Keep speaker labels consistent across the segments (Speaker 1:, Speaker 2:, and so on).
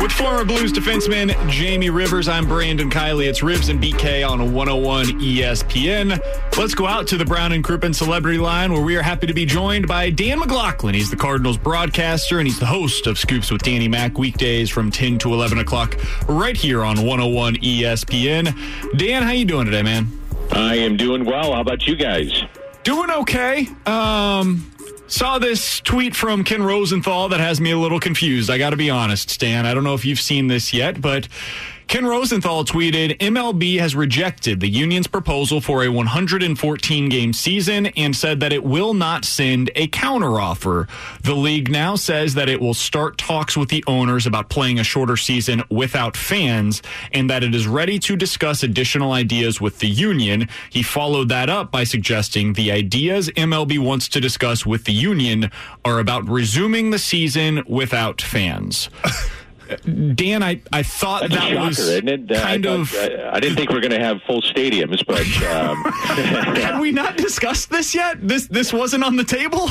Speaker 1: With former Blues defenseman Jamie Rivers, I'm Brandon Kiley. It's Rivs and BK on 101 ESPN. Let's go out to the Brown and Crouppen Celebrity Line, where we are happy to be joined by Dan McLaughlin. He's the Cardinals broadcaster, and he's the host of Scoops with Danny Mac weekdays from 10 to 11 o'clock, right here on 101 ESPN. Dan, how you doing today, man?
Speaker 2: I am doing well. How about you guys?
Speaker 1: Doing okay. Um, Saw this tweet from Ken Rosenthal that has me a little confused. I got to be honest, Stan. I don't know if you've seen this yet, but Ken Rosenthal tweeted MLB has rejected the union's proposal for a 114 game season and said that it will not send a counteroffer. The league now says that it will start talks with the owners about playing a shorter season without fans and that it is ready to discuss additional ideas with the union. He followed that up by suggesting the ideas MLB wants to discuss with the union are about resuming the season without fans. Dan, I, I thought
Speaker 2: That's
Speaker 1: that
Speaker 2: shocker,
Speaker 1: was
Speaker 2: isn't it? Uh,
Speaker 1: kind
Speaker 2: I
Speaker 1: of.
Speaker 2: I, I didn't think we are going to have full stadiums, but um,
Speaker 1: Had we not discussed this yet? This this wasn't on the table.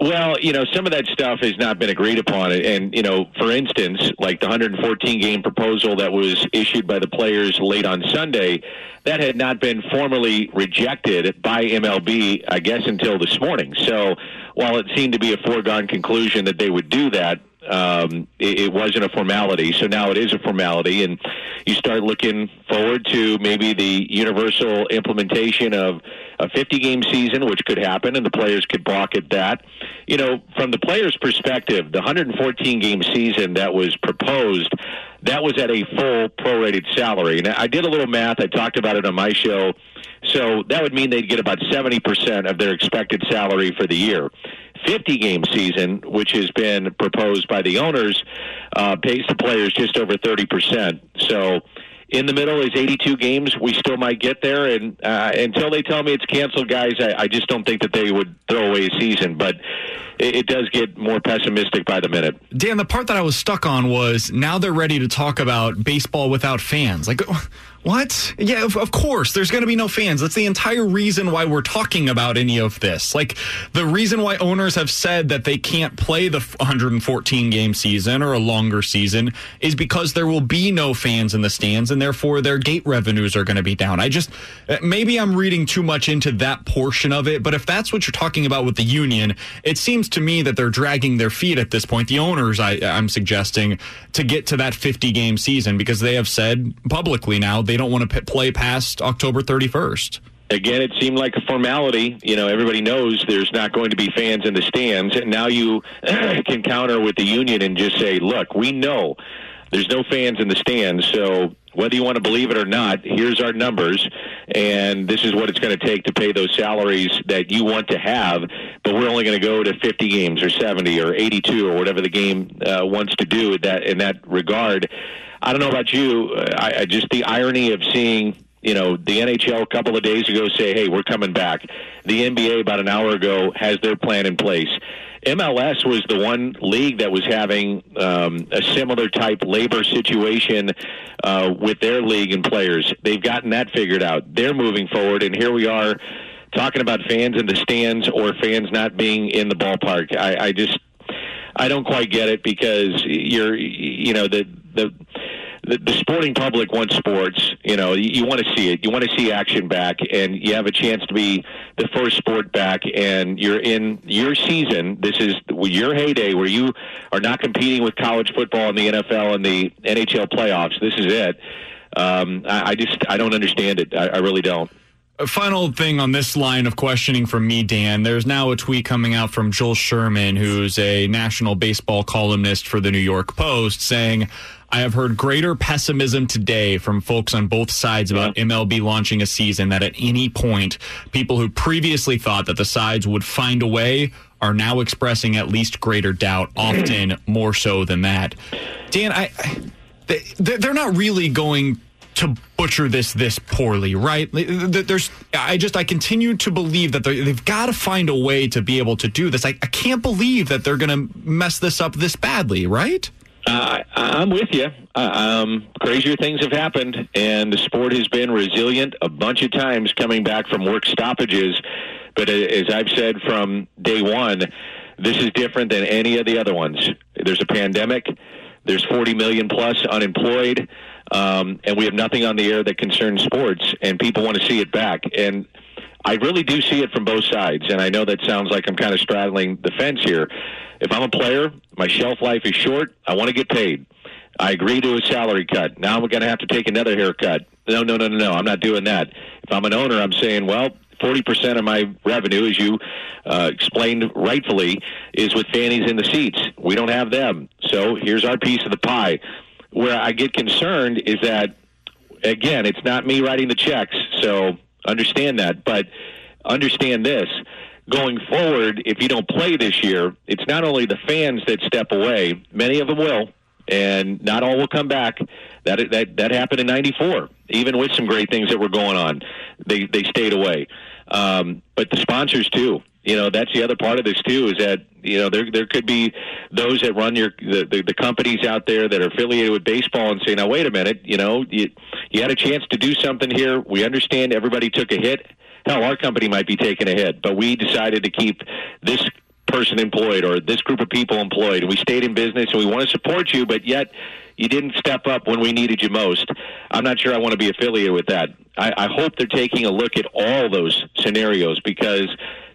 Speaker 2: well, you know, some of that stuff has not been agreed upon, and you know, for instance, like the 114 game proposal that was issued by the players late on Sunday, that had not been formally rejected by MLB, I guess, until this morning. So, while it seemed to be a foregone conclusion that they would do that, um, it, it wasn't a formality. So now it is a formality, and you start looking forward to maybe the universal implementation of a 50 game season, which could happen, and the players could balk at that. You know, from the players' perspective, the 114 game season that was proposed. That was at a full prorated salary. And I did a little math. I talked about it on my show. So that would mean they'd get about 70% of their expected salary for the year. 50 game season, which has been proposed by the owners, uh, pays the players just over 30%. So in the middle is 82 games. We still might get there. And uh, until they tell me it's canceled, guys, I, I just don't think that they would throw away a season. But it, it does get more pessimistic by the minute.
Speaker 1: Dan, the part that I was stuck on was now they're ready to talk about baseball without fans. Like, what? Yeah, of, of course, there's going to be no fans. That's the entire reason why we're talking about any of this. Like, the reason why owners have said that they can't play the 114 game season or a longer season is because there will be no fans in the stands and therefore their gate revenues are going to be down. I just, uh, maybe I'm reading too much into that portion of it, but if that's what you're talking about with the union, it seems to me that they're dragging their feet at this point. The owners, I, I'm suggesting, to get to that 50 game season because they have said publicly now they don't want to p- play past October 31st.
Speaker 2: Again, it seemed like a formality. You know, everybody knows there's not going to be fans in the stands. And now you can counter with the union and just say, look, we know there's no fans in the stands. So whether you want to believe it or not, here's our numbers. And this is what it's going to take to pay those salaries that you want to have. But we're only going to go to 50 games or 70 or 82 or whatever the game uh, wants to do that, in that regard. I don't know about you. uh, I, I just the irony of seeing you know, the NHL a couple of days ago say, hey, we're coming back. The NBA about an hour ago has their plan in place. MLS was the one league that was having um, a similar type labor situation uh, with their league and players. They've gotten that figured out. They're moving forward, and here we are talking about fans in the stands or fans not being in the ballpark. I, I just, I don't quite get it because you're, you know, the the the, the sporting public wants sports. You know, you, you want to see it. You want to see action back, and you have a chance to be the first sport back. And you're in your season. This is your heyday where you are not competing with college football and the NFL and the NHL playoffs. This is it. Um, I, I just I don't understand it. I, I really don't.
Speaker 1: A final thing on this line of questioning from me, Dan. There's now a tweet coming out from Joel Sherman, who's a national baseball columnist for the New York Post, saying, I have heard greater pessimism today from folks on both sides about. MLB launching a season that at any point, people who previously thought that the sides would find a way are now expressing at least greater doubt, mm-hmm. often more so than that. Dan, I, I they, they're not really going to butcher this this poorly, right? There's, I just, I continue to believe that they've got to find a way to be able to do this. I, I can't believe that they're going to mess this up this badly, right?
Speaker 2: Uh, I'm with you. Uh, um, crazier things have happened, and the sport has been resilient a bunch of times coming back from work stoppages. But as I've said from day one, this is different than any of the other ones. There's a pandemic. There's 40 million plus unemployed, um, and we have nothing on the air that concerns sports, and people want to see it back. And I really do see it from both sides, and I know that sounds like I'm kind of straddling the fence here. If I'm a player, my shelf life is short. I want to get paid. I agree to a salary cut. Now I'm going to have to take another haircut. No, no, no, no, no. I'm not doing that. If I'm an owner, I'm saying, well, 40% of my revenue, as you uh, explained rightfully, is with fannies in the seats. We don't have them. So here's our piece of the pie. Where I get concerned is that, again, it's not me writing the checks, so understand that. But understand this going forward, if you don't play this year, it's not only the fans that step away, many of them will, and not all will come back. That that that happened in '94, even with some great things that were going on. They they stayed away, um, but the sponsors too. You know that's the other part of this too is that you know there there could be those that run your the, the, the companies out there that are affiliated with baseball and say now wait a minute you know you you had a chance to do something here we understand everybody took a hit hell our company might be taking a hit but we decided to keep this person employed or this group of people employed. We stayed in business and we want to support you, but yet you didn't step up when we needed you most. I'm not sure I want to be affiliated with that. I, I hope they're taking a look at all those scenarios because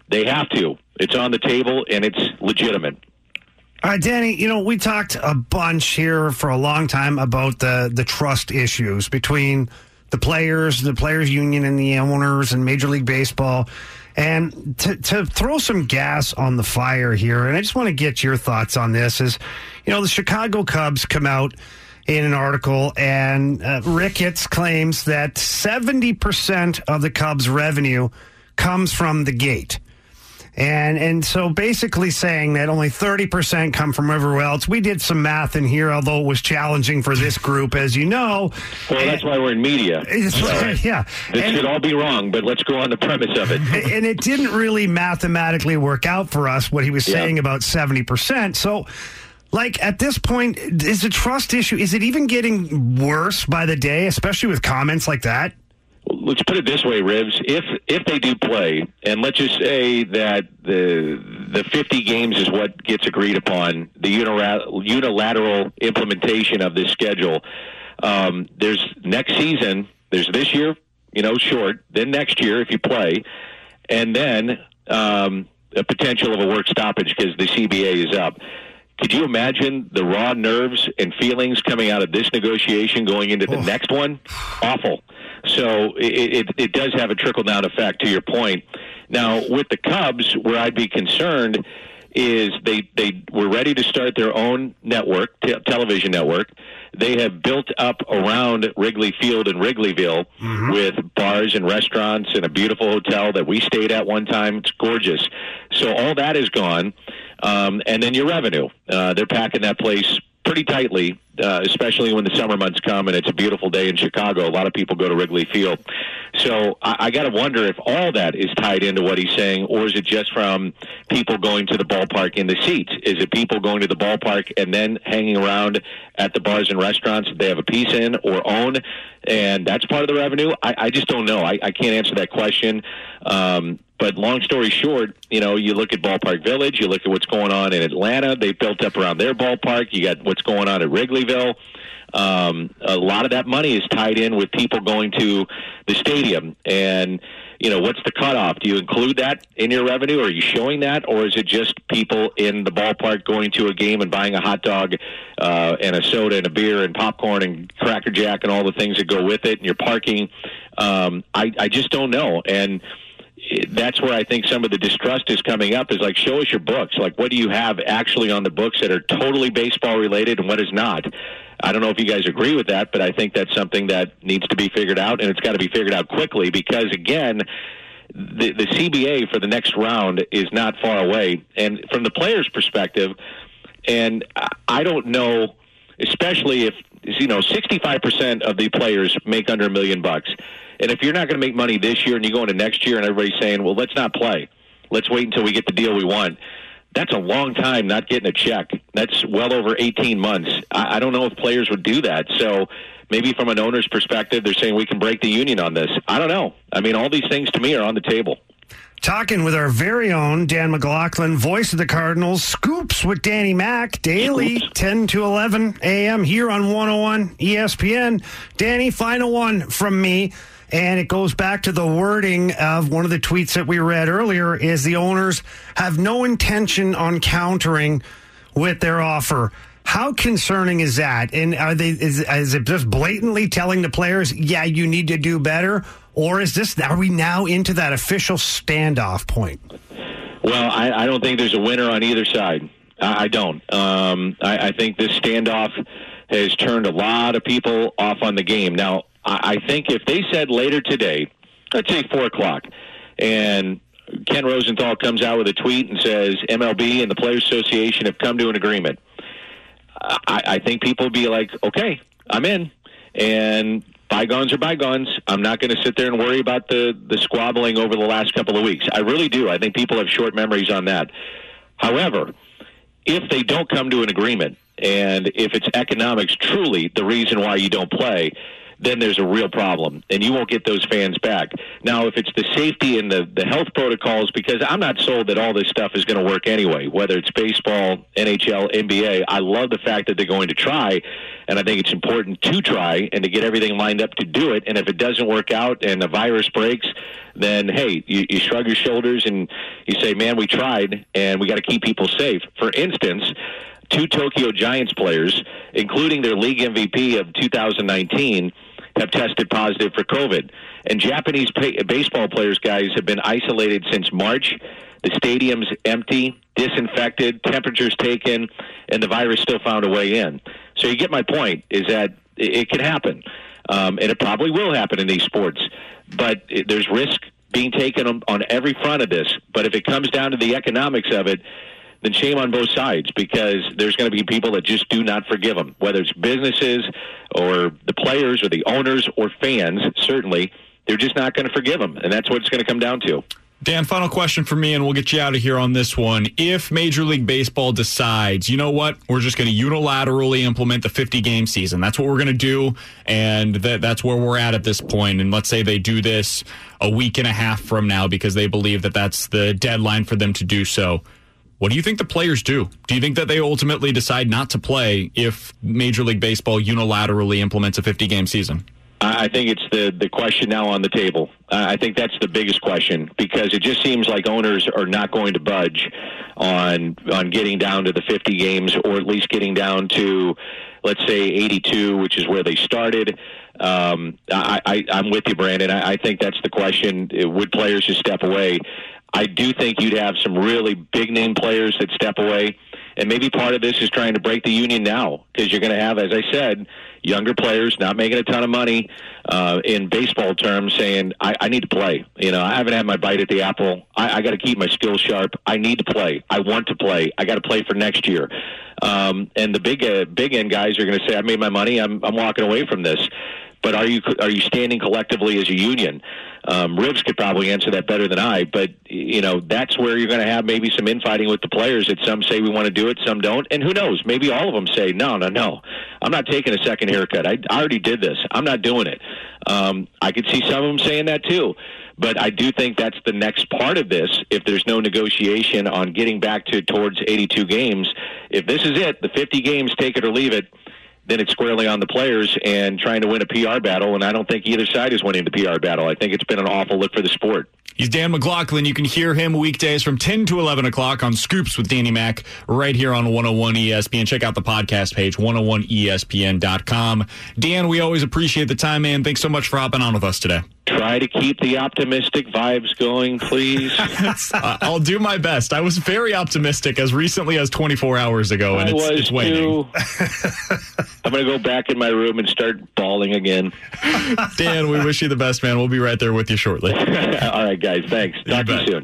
Speaker 2: they have to. It's on the table and it's legitimate.
Speaker 3: All right, Danny, you know, we talked a bunch here for a long time about the, the trust issues between the players, the players union and the owners and Major League Baseball. And to, to throw some gas on the fire here, and I just want to get your thoughts on this is, you know, the Chicago Cubs come out in an article, and uh, Ricketts claims that 70% of the Cubs' revenue comes from the gate. And and so basically saying that only 30% come from everywhere else. We did some math in here, although it was challenging for this group, as you know.
Speaker 2: Well, and, that's why we're in media.
Speaker 3: yeah.
Speaker 2: It and, should all be wrong, but let's go on the premise of it.
Speaker 3: And it didn't really mathematically work out for us what he was saying yeah. about 70%. So like at this point, is the trust issue, is it even getting worse by the day, especially with comments like that?
Speaker 2: Let's put it this way, Rivs. If if they do play, and let's just say that the the 50 games is what gets agreed upon, the unilateral implementation of this schedule. Um, there's next season. There's this year, you know, short. Then next year, if you play, and then um, a potential of a work stoppage because the CBA is up. Could you imagine the raw nerves and feelings coming out of this negotiation going into the oh. next one? Awful. So it, it, it does have a trickle down effect to your point. Now, with the Cubs, where I'd be concerned is they, they were ready to start their own network, t- television network. They have built up around Wrigley Field in Wrigleyville mm-hmm. with bars and restaurants and a beautiful hotel that we stayed at one time. It's gorgeous. So all that is gone. Um, and then your revenue. Uh, they're packing that place pretty tightly, uh, especially when the summer months come and it's a beautiful day in Chicago. A lot of people go to Wrigley Field. So I, I got to wonder if all that is tied into what he's saying, or is it just from people going to the ballpark in the seats? Is it people going to the ballpark and then hanging around at the bars and restaurants that they have a piece in or own, and that's part of the revenue? I, I just don't know. I, I can't answer that question. Um, But long story short, you know, you look at Ballpark Village, you look at what's going on in Atlanta. They built up around their ballpark. You got what's going on at Wrigleyville. Um, a lot of that money is tied in with people going to the stadium. And, you know, what's the cutoff? Do you include that in your revenue? Are you showing that? Or is it just people in the ballpark going to a game and buying a hot dog uh, and a soda and a beer and popcorn and Cracker Jack and all the things that go with it and your parking? Um, I, I just don't know. And, that's where I think some of the distrust is coming up is like show us your books like what do you have actually on the books that are totally baseball related and what is not I don't know if you guys agree with that, but I think that's something that needs to be figured out, and it's got to be figured out quickly because, again, the, the CBA for the next round is not far away. And from the player's perspective, and I don't know, especially if, you know, 65% of the players make under a million bucks. And if you're not going to make money this year and you go into next year and everybody's saying, well, let's not play, let's wait until we get the deal we want that's a long time not getting a check. That's well over 18 months. I, I don't know if players would do that. So maybe from an owner's perspective, they're saying we can break the union on this. I don't know. I mean, all these things to me are on the table.
Speaker 3: Talking with our very own Dan McLaughlin, voice of the Cardinals, scoops with Danny Mac daily, scoops. 10 to 11 a.m. here on 101 ESPN. Danny, final one from me. And it goes back to the wording of one of the tweets that we read earlier is the owners have no intention on countering with their offer. How concerning is that? And are they is, is it just blatantly telling the players, yeah, you need to do better? Or is this are we now into that official standoff point?
Speaker 2: Well, I, I don't think there's a winner on either side. I, I don't. Um, I, I think this standoff has turned a lot of people off on the game. Now, I think if they said later today, let's say four o'clock, and Ken Rosenthal comes out with a tweet and says MLB and the Players Association have come to an agreement, I, I think people would be like, okay, I'm in, and bygones are bygones. I'm not going to sit there and worry about the the squabbling over the last couple of weeks. I really do. I think people have short memories on that. However, if they don't come to an agreement, and if it's economics truly the reason why you don't play then there's a real problem, and you won't get those fans back. Now, if it's the safety and the, the health protocols, because I'm not sold that all this stuff is going to work anyway, whether it's baseball, NHL, NBA, I love the fact that they're going to try, and I think it's important to try and to get everything lined up to do it. And if it doesn't work out and the virus breaks, then hey, you, you shrug your shoulders and you say, man, we tried, and we got to keep people safe. For instance, two Tokyo Giants players, including their league MVP of 2019, have tested positive for COVID. And Japanese pay- baseball players, guys, have been isolated since March. The stadium's empty, disinfected, temperatures taken, and the virus still found a way in. So you get my point, is that it, it can happen. Um, and it probably will happen in these sports. But it, there's risk being taken on, on every front of this. But if it comes down to the economics of it, then shame on both sides because there's going to be people that just do not forgive them, whether it's businesses or the players or the owners or fans, certainly. They're just not going to forgive them, and that's what it's going to come down to.
Speaker 1: Dan, final question for me, and we'll get you out of here on this one. If Major League Baseball decides, you know what, we're just going to unilaterally implement the 50 game season, that's what we're going to do, and that, that's where we're at at this point. And let's say they do this a week and a half from now because they believe that that's the deadline for them to do so. What do you think the players do? Do you think that they ultimately decide not to play if Major League Baseball unilaterally implements a 50 game season?
Speaker 2: I think it's the the question now on the table. I think that's the biggest question because it just seems like owners are not going to budge on on getting down to the 50 games or at least getting down to let's say 82, which is where they started. Um, I, I, I'm with you, Brandon. I, I think that's the question. Would players just step away? I do think you'd have some really big name players that step away. And maybe part of this is trying to break the union now because you're going to have, as I said, younger players not making a ton of money uh, in baseball terms saying, I, I need to play. You know, I haven't had my bite at the apple. I, I got to keep my skills sharp. I need to play. I want to play. I got to play for next year. Um, and the big, uh, big end guys are going to say, I made my money. I'm, I'm walking away from this but are you are you standing collectively as a union? Um, Rivs could probably answer that better than I, but you know that's where you're going to have maybe some infighting with the players. That some say we want to do it, some don't, and who knows? Maybe all of them say no, no, no. I'm not taking a second haircut. I, I already did this. I'm not doing it. Um, I could see some of them saying that too. But I do think that's the next part of this. If there's no negotiation on getting back to towards 82 games, if this is it, the 50 games, take it or leave it, then it's squarely on the players and trying to win a PR battle. And I don't think either side is winning the PR battle. I think it's been an awful look for the sport.
Speaker 1: He's Dan McLaughlin. You can hear him weekdays from 10 to 11 o'clock on Scoops with Danny Mac right here on 101 ESPN. Check out the podcast page, 101ESPN.com. Dan, we always appreciate the time, man. Thanks so much for hopping on with us today.
Speaker 2: Try to keep the optimistic vibes going, please.
Speaker 1: uh, I'll do my best. I was very optimistic as recently as 24 hours ago, and
Speaker 2: I
Speaker 1: it's, it's waning.
Speaker 2: I'm going to go back in my room and start bawling again.
Speaker 1: Dan, we wish you the best, man. We'll be right there with you shortly.
Speaker 2: All right, guys. Thanks. Talk to you soon.